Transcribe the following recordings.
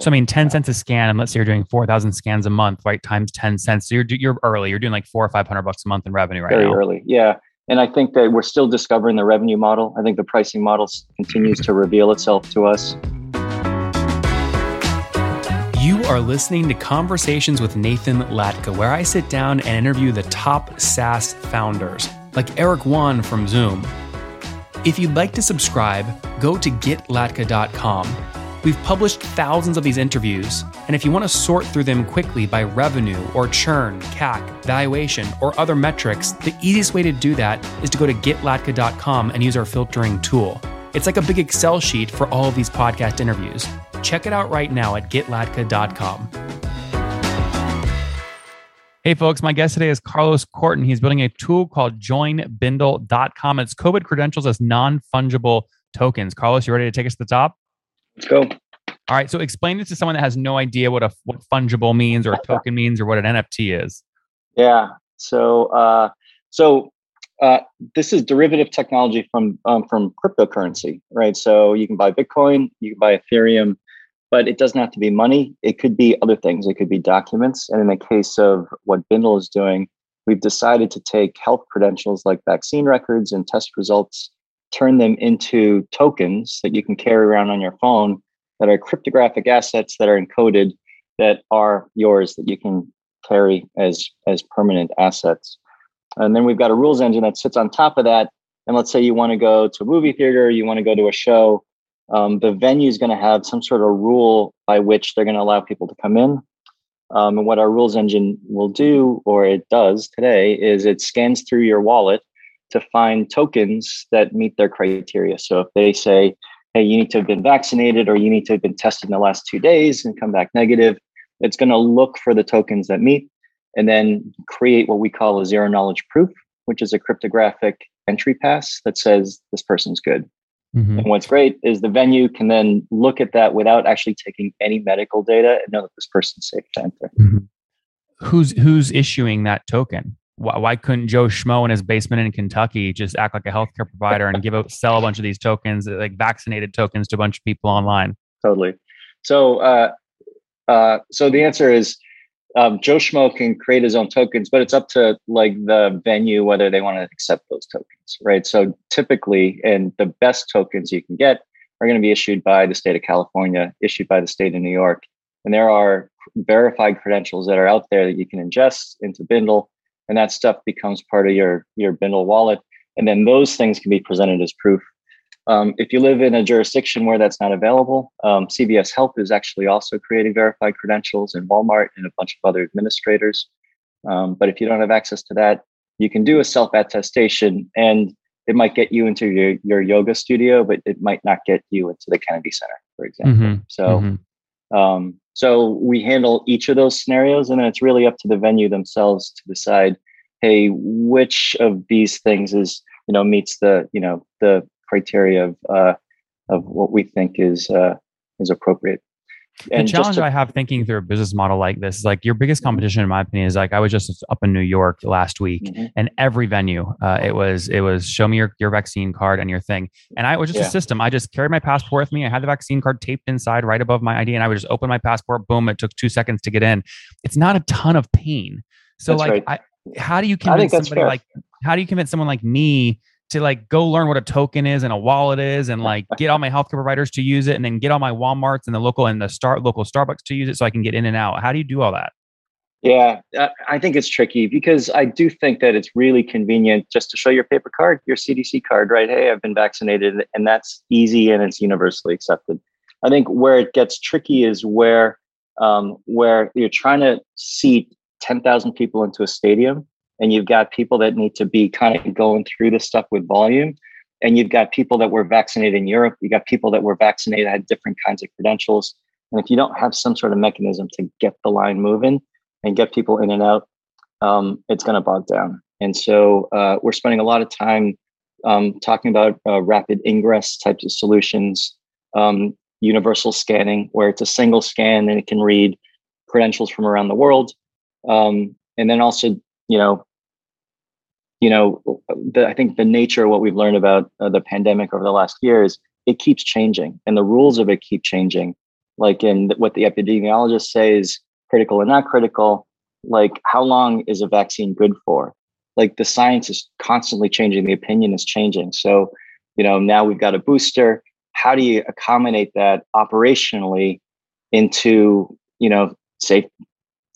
So I mean, ten cents a scan, and let's say you're doing four thousand scans a month, right? Times ten cents. So you're you're early. You're doing like four or five hundred bucks a month in revenue right Very now. early, yeah. And I think that we're still discovering the revenue model. I think the pricing model continues to reveal itself to us. You are listening to Conversations with Nathan Latka, where I sit down and interview the top SaaS founders, like Eric Yuan from Zoom. If you'd like to subscribe, go to getlatka.com. We've published thousands of these interviews, and if you want to sort through them quickly by revenue or churn, CAC, valuation, or other metrics, the easiest way to do that is to go to getlatka.com and use our filtering tool. It's like a big Excel sheet for all of these podcast interviews. Check it out right now at getlatka.com. Hey, folks, my guest today is Carlos Corton. He's building a tool called joinbindle.com. It's COVID credentials as non fungible tokens. Carlos, you ready to take us to the top? Let's go. All right. So explain this to someone that has no idea what a what fungible means or a token means or what an NFT is. Yeah. So, uh, so uh, this is derivative technology from um, from cryptocurrency, right? So you can buy Bitcoin, you can buy Ethereum, but it doesn't have to be money. It could be other things. It could be documents. And in the case of what Bindle is doing, we've decided to take health credentials like vaccine records and test results, turn them into tokens that you can carry around on your phone that are cryptographic assets that are encoded that are yours that you can carry as as permanent assets. And then we've got a rules engine that sits on top of that. And let's say you want to go to a movie theater, you want to go to a show, um, the venue is going to have some sort of rule by which they're going to allow people to come in. Um, and what our rules engine will do, or it does today, is it scans through your wallet to find tokens that meet their criteria. So if they say, hey, you need to have been vaccinated or you need to have been tested in the last two days and come back negative, it's going to look for the tokens that meet and then create what we call a zero knowledge proof, which is a cryptographic entry pass that says this person's good. Mm-hmm. And what's great is the venue can then look at that without actually taking any medical data and know that this person's safe to enter. Mm-hmm. Who's who's issuing that token? Why, why, couldn't Joe Schmo in his basement in Kentucky just act like a healthcare provider and give out sell a bunch of these tokens, like vaccinated tokens, to a bunch of people online? Totally. So, uh, uh, so the answer is um, Joe Schmo can create his own tokens, but it's up to like the venue whether they want to accept those tokens, right? So typically, and the best tokens you can get are going to be issued by the state of California, issued by the state of New York, and there are verified credentials that are out there that you can ingest into Bindle, and that stuff becomes part of your your Bindle wallet, and then those things can be presented as proof um, if you live in a jurisdiction where that's not available, um, CVS Health is actually also creating verified credentials, and Walmart and a bunch of other administrators. Um, but if you don't have access to that, you can do a self attestation, and it might get you into your, your yoga studio, but it might not get you into the Kennedy Center, for example. Mm-hmm. So, mm-hmm. Um, so we handle each of those scenarios, and then it's really up to the venue themselves to decide, hey, which of these things is you know meets the you know the criteria of uh, of what we think is uh, is appropriate. And the challenge to, I have thinking through a business model like this is like your biggest competition, in my opinion, is like I was just up in New York last week, mm-hmm. and every venue, uh, it was it was show me your, your vaccine card and your thing, and I was just yeah. a system. I just carried my passport with me. I had the vaccine card taped inside right above my ID, and I would just open my passport. Boom! It took two seconds to get in. It's not a ton of pain. So that's like, right. I, how do you convince somebody fair. like how do you convince someone like me to like go learn what a token is and a wallet is and like get all my healthcare providers to use it and then get all my Walmarts and the local and the start local Starbucks to use it so I can get in and out. How do you do all that? Yeah, I think it's tricky because I do think that it's really convenient just to show your paper card, your CDC card, right? Hey, I've been vaccinated, and that's easy and it's universally accepted. I think where it gets tricky is where um, where you're trying to seat ten thousand people into a stadium, and you've got people that need to be kind of going through this stuff with volume and you've got people that were vaccinated in Europe, you got people that were vaccinated had different kinds of credentials. And if you don't have some sort of mechanism to get the line moving and get people in and out, um, it's going to bog down. And so uh, we're spending a lot of time um, talking about uh, rapid ingress types of solutions, um, universal scanning, where it's a single scan and it can read credentials from around the world. Um, and then also you know, you know, the, I think the nature of what we've learned about uh, the pandemic over the last year is it keeps changing, and the rules of it keep changing. like in what the epidemiologists say is critical and not critical. Like, how long is a vaccine good for? Like, the science is constantly changing, the opinion is changing. So, you know, now we've got a booster. How do you accommodate that operationally into, you know, safe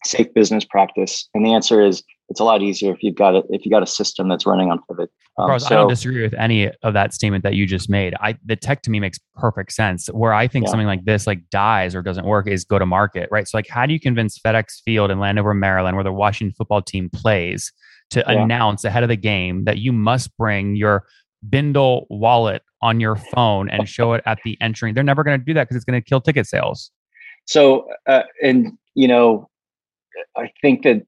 safe business practice? And the answer is it's a lot easier if you've got it if you got a system that's running on Pivot. Um, Carlos, so, I don't disagree with any of that statement that you just made. I the tech to me makes perfect sense. Where I think yeah. something like this like dies or doesn't work is go to market, right? So like how do you convince FedEx Field in Landover, Maryland, where the Washington football team plays, to yeah. announce ahead of the game that you must bring your Bindle wallet on your phone and show it at the entry? They're never going to do that because it's going to kill ticket sales. So, uh, and you know, I think that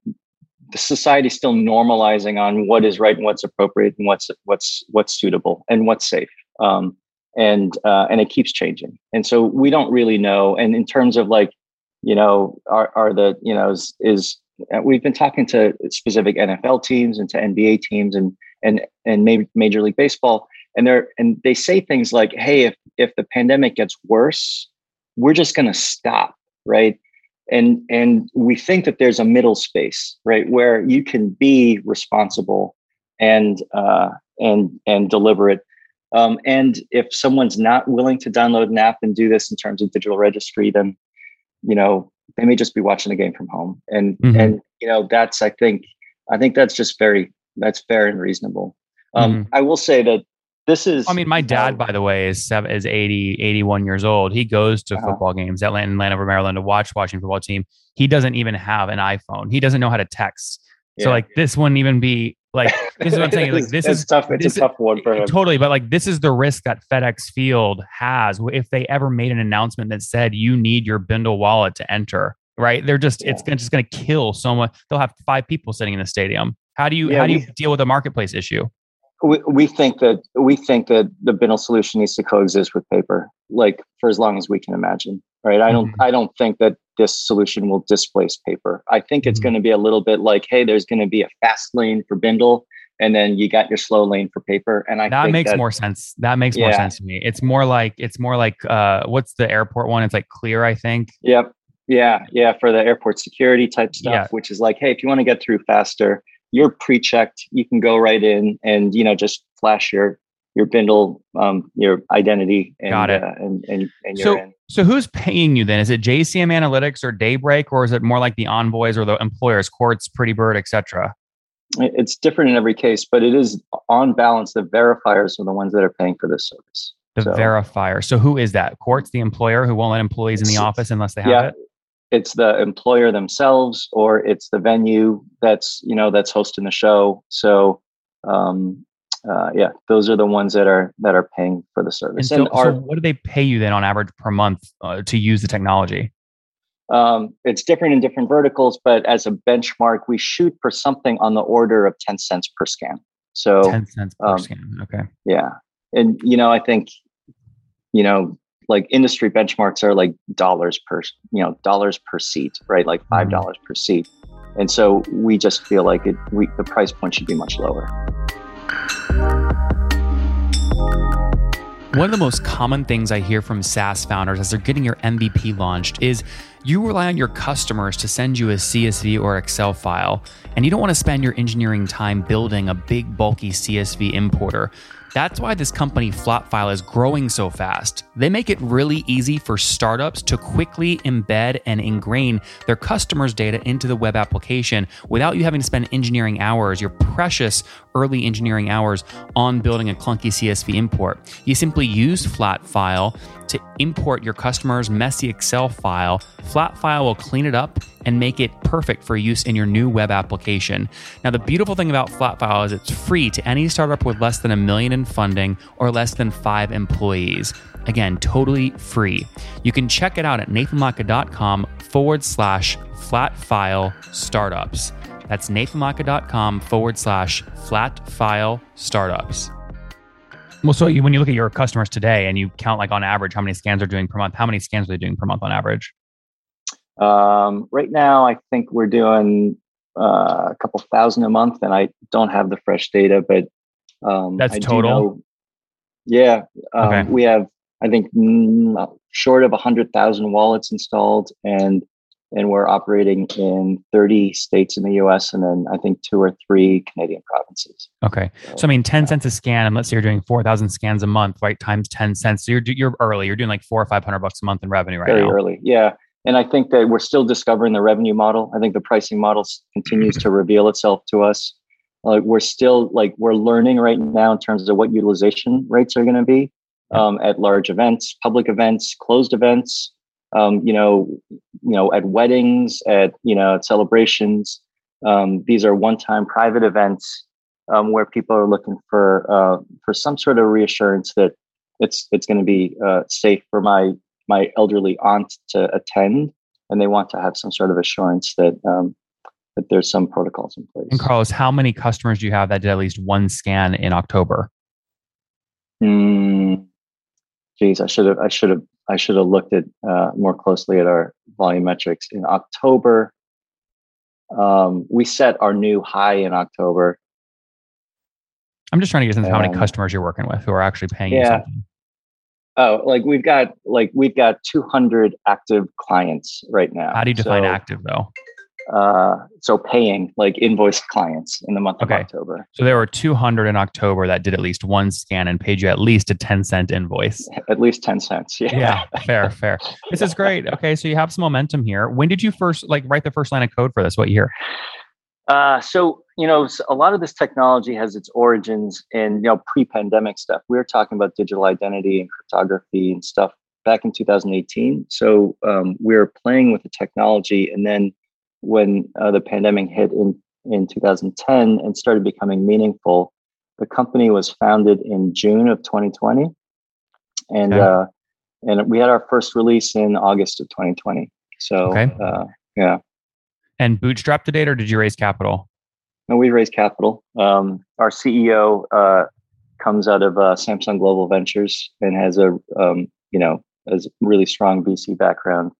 the society is still normalizing on what is right and what's appropriate and what's what's what's suitable and what's safe. Um, and uh, and it keeps changing. And so we don't really know. And in terms of like, you know, are are the you know is, is uh, we've been talking to specific NFL teams and to NBA teams and and and Major League Baseball, and they're and they say things like, "Hey, if if the pandemic gets worse, we're just going to stop, right?" And and we think that there's a middle space right where you can be responsible and uh, and and deliberate um, and if someone's not willing to download an app and do this in terms of digital registry then you know they may just be watching the game from home and mm-hmm. and you know that's i think i think that's just very that's fair and reasonable um, mm-hmm. i will say that this is i mean my dad by the way is seven is 80 81 years old. He goes to uh-huh. football games at Landover, maryland to watch washington football team. He doesn't even have an iphone. He doesn't know how to text. Yeah. so like this wouldn't even be like this is what i'm saying like this is tough it's a tough one for him. Totally but like this is the risk that fedex field has if they ever made an announcement that said you need your bindle wallet to enter right? They're just yeah. it's just going to kill so much they'll have five people sitting in the stadium. How do you yeah, how do you deal with a marketplace issue we, we think that we think that the Bindle solution needs to coexist with paper, like for as long as we can imagine. Right? I don't mm-hmm. I don't think that this solution will displace paper. I think it's mm-hmm. going to be a little bit like, hey, there's going to be a fast lane for Bindle, and then you got your slow lane for paper. And I that makes that, more sense. That makes yeah. more sense to me. It's more like it's more like uh, what's the airport one? It's like Clear, I think. Yep. Yeah, yeah, for the airport security type stuff, yeah. which is like, hey, if you want to get through faster, you're pre-checked. You can go right in and you know just flash your your bindle um, your identity and, Got it. Uh, and and, and so, in. So who's paying you then? Is it JCM Analytics or Daybreak, or is it more like the envoys or the employers, Quartz, Pretty Bird, etc.? It's different in every case, but it is on balance. The verifiers are the ones that are paying for this service. The so, verifier. So who is that? Quartz, the employer who won't let employees in the office unless they have yeah, it it's the employer themselves or it's the venue that's you know that's hosting the show. So um, uh, yeah those are the ones that are that are paying for the service. And, so, and our, so what do they pay you then on average per month uh, to use the technology? Um, it's different in different verticals but as a benchmark we shoot for something on the order of 10 cents per scan. So 10 cents per um, scan okay. yeah. And you know i think you know like industry benchmarks are like dollars per you know dollars per seat right like five mm-hmm. dollars per seat and so we just feel like it we the price point should be much lower one of the most common things I hear from SaaS founders as they're getting your MVP launched is you rely on your customers to send you a CSV or Excel file, and you don't want to spend your engineering time building a big, bulky CSV importer. That's why this company Flatfile is growing so fast. They make it really easy for startups to quickly embed and ingrain their customers' data into the web application without you having to spend engineering hours, your precious early engineering hours, on building a clunky CSV import. You simply use Flatfile to import your customer's messy Excel file. Flatfile will clean it up and make it perfect for use in your new web application. Now, the beautiful thing about Flatfile is it's free to any startup with less than a million in funding or less than five employees. Again, totally free. You can check it out at nathanlatka.com forward slash flatfile startups. That's nathanlatka.com forward slash flat file startups. Well, so you, when you look at your customers today and you count like on average how many scans they're doing per month, how many scans are they doing per month on average? Um, right now, I think we're doing uh, a couple thousand a month, and I don't have the fresh data, but um, that's I total. Know, yeah, um, okay. we have. I think mm, short of 100,000 wallets installed, and and we're operating in 30 states in the US and then I think two or three Canadian provinces. Okay. So, so I mean 10 yeah. cents a scan and let's say you're doing 4,000 scans a month, right? Times 10 cents. So you're you're early. You're doing like 4 or 500 bucks a month in revenue right Very now. Very early. Yeah. And I think that we're still discovering the revenue model. I think the pricing model continues to reveal itself to us. Like we're still like we're learning right now in terms of what utilization rates are going to be um, at large events, public events, closed events, um, you know, you know, at weddings, at you know, at celebrations. Um, these are one-time private events um, where people are looking for uh, for some sort of reassurance that it's it's going to be uh, safe for my my elderly aunt to attend, and they want to have some sort of assurance that um, that there's some protocols in place. And Carlos, how many customers do you have that did at least one scan in October? Mm, geez, I should have I should have I should have looked at uh, more closely at our volume metrics in October. Um, we set our new high in October. I'm just trying to get a sense of how many customers you're working with who are actually paying yeah. you something. Oh, like we've got like we've got 200 active clients right now. How do you define so, active though? Uh, so paying like invoice clients in the month okay. of October. So there were 200 in October that did at least one scan and paid you at least a 10 cent invoice. At least 10 cents. Yeah. Yeah. Fair, fair. This is great. Okay. So you have some momentum here. When did you first like write the first line of code for this? What year? Uh, so, you know, a lot of this technology has its origins in, you know, pre-pandemic stuff. We were talking about digital identity and cryptography and stuff back in 2018. So um, we were playing with the technology and then when uh, the pandemic hit in, in 2010 and started becoming meaningful. The company was founded in June of 2020, and okay. uh, and we had our first release in August of 2020. So, okay. uh, yeah. And bootstrap to date, or did you raise capital? No, we raised capital. Um, our CEO uh, comes out of uh, Samsung Global Ventures and has a um, you know has really strong VC background.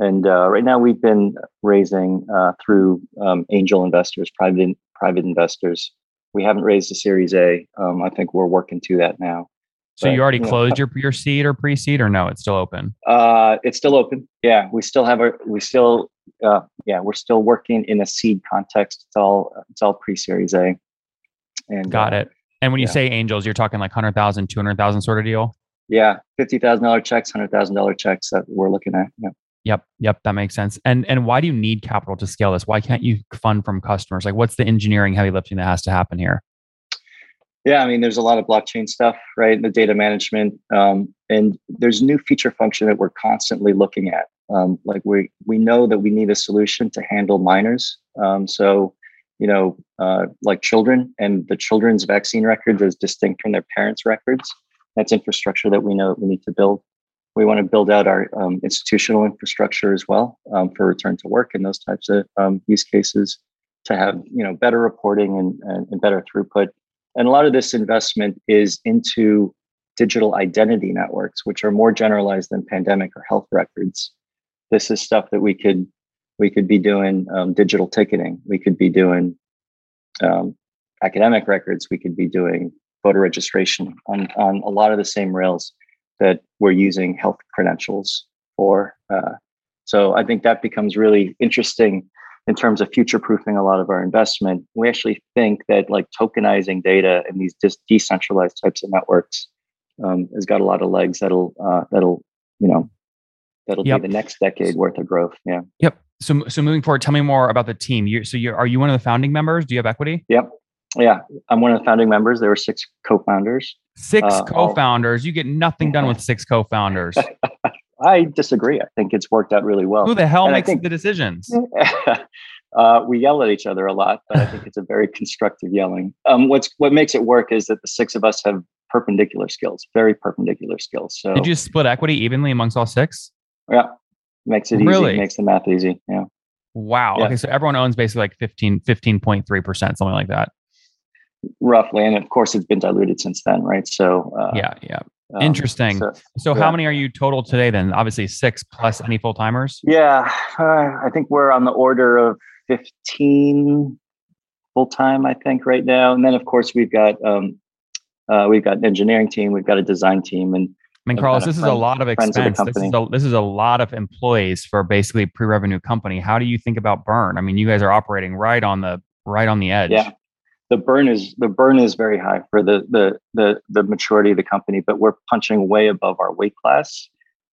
And uh, right now, we've been raising uh, through um, angel investors, private in, private investors. We haven't raised a Series A. Um, I think we're working to that now. So but, you already you closed know, your your seed or pre seed, or no? It's still open. Uh, it's still open. Yeah, we still have our. We still, uh, yeah, we're still working in a seed context. It's all it's all pre Series A. And got uh, it. And when you yeah. say angels, you're talking like 100,000, 200,000 sort of deal. Yeah, fifty thousand dollar checks, hundred thousand dollar checks that we're looking at. Yeah. Yep, yep, that makes sense. And and why do you need capital to scale this? Why can't you fund from customers? Like, what's the engineering heavy lifting that has to happen here? Yeah, I mean, there's a lot of blockchain stuff, right? The data management, um, and there's new feature function that we're constantly looking at. Um, like we we know that we need a solution to handle minors. Um, so, you know, uh, like children and the children's vaccine records is distinct from their parents' records. That's infrastructure that we know that we need to build. We want to build out our um, institutional infrastructure as well um, for return to work and those types of um, use cases to have you know better reporting and, and, and better throughput. And a lot of this investment is into digital identity networks, which are more generalized than pandemic or health records. This is stuff that we could we could be doing um, digital ticketing. We could be doing um, academic records. We could be doing voter registration on on a lot of the same rails that we're using health credentials for. Uh, so I think that becomes really interesting in terms of future proofing a lot of our investment. We actually think that like tokenizing data in these dis- decentralized types of networks um, has got a lot of legs that'll uh, that'll you know that'll yep. be the next decade worth of growth. Yeah. Yep. So so moving forward, tell me more about the team. You so you are you one of the founding members? Do you have equity? Yep yeah, I'm one of the founding members. There were six co-founders. Six uh, co-founders. You get nothing done with six co-founders. I disagree. I think it's worked out really well. Who the hell and makes think, the decisions? uh, we yell at each other a lot, but I think it's a very constructive yelling. Um, what's what makes it work is that the six of us have perpendicular skills, very perpendicular skills. So did you split equity evenly amongst all six? Yeah, makes it really? easy. Makes the math easy. Yeah. Wow. Yeah. Okay, so everyone owns basically like 15, 15.3 percent, something like that roughly and of course it's been diluted since then right so uh, yeah yeah um, interesting so, so yeah. how many are you total today then obviously six plus any full-timers yeah uh, i think we're on the order of 15 full-time i think right now and then of course we've got um, uh, we've got an engineering team we've got a design team and I mean, Carlos, this is a lot of expense. Of this is a, this is a lot of employees for basically pre-revenue company. How do you think about burn? I mean, you guys are operating right on the right on the edge. Yeah, the burn is the burn is very high for the the the the maturity of the company, but we're punching way above our weight class,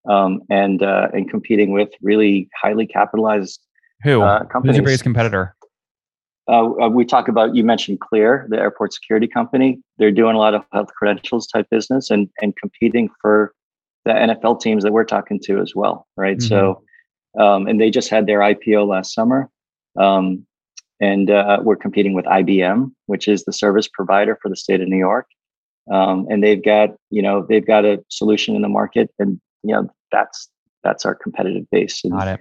um, and uh, and competing with really highly capitalized who uh, companies. Who's your biggest competitor? Uh, uh, we talk about you mentioned Clear, the airport security company. They're doing a lot of health credentials type business and and competing for the NFL teams that we're talking to as well, right? Mm-hmm. So, um, and they just had their IPO last summer, um, and uh, we're competing with IBM, which is the service provider for the state of New York, um, and they've got you know they've got a solution in the market, and you know that's that's our competitive base. And, got it.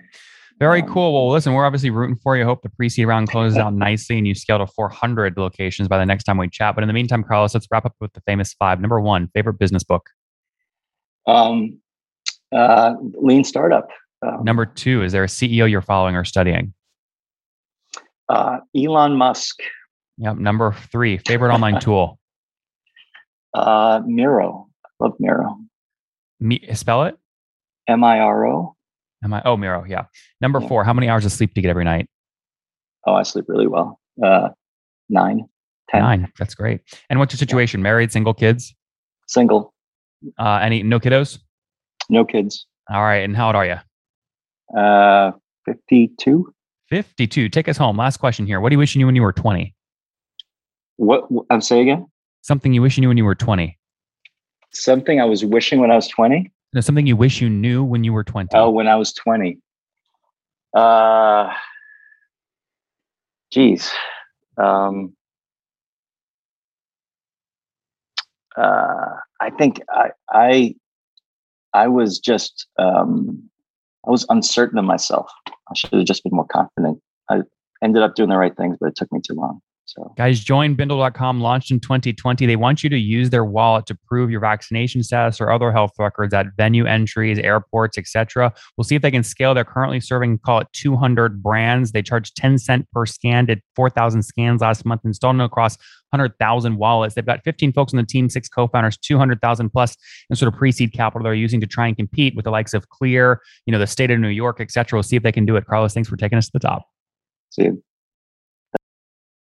Very um, cool. Well, listen, we're obviously rooting for you. Hope the pre-seed round closes out nicely and you scale to 400 locations by the next time we chat. But in the meantime, Carlos, let's wrap up with the famous five. Number one, favorite business book. Um, uh, lean startup. Um, Number two, is there a CEO you're following or studying? Uh, Elon Musk. Yep. Number three, favorite online tool. Uh, Miro. Love Miro. Me, spell it. M I R O. Am I? Oh, Miro. Yeah. Number yeah. four. How many hours of sleep do you get every night? Oh, I sleep really well. Uh, nine, ten. Nine. That's great. And what's your situation? Yeah. Married, single, kids? Single. Uh, any no kiddos? No kids. All right. And how old are you? Uh, fifty-two. Fifty-two. Take us home. Last question here. What do you wish you knew when you were twenty? What? I'm saying again. Something you wish you knew when you were twenty. Something I was wishing when I was twenty. No, something you wish you knew when you were 20. Oh, when I was 20. Uh, geez. Um, uh, I think I, I, I was just, um, I was uncertain of myself. I should have just been more confident. I ended up doing the right things, but it took me too long. So, guys, join Bindle.com launched in 2020. They want you to use their wallet to prove your vaccination status or other health records at venue entries, airports, etc. We'll see if they can scale. They're currently serving, call it 200 brands. They charge 10 cent per scan. Did 4,000 scans last month, installed across 100,000 wallets. They've got 15 folks on the team, six co-founders, 200,000 plus in sort of pre-seed capital they're using to try and compete with the likes of Clear, you know, the state of New York, etc. We'll see if they can do it. Carlos, thanks for taking us to the top. See you.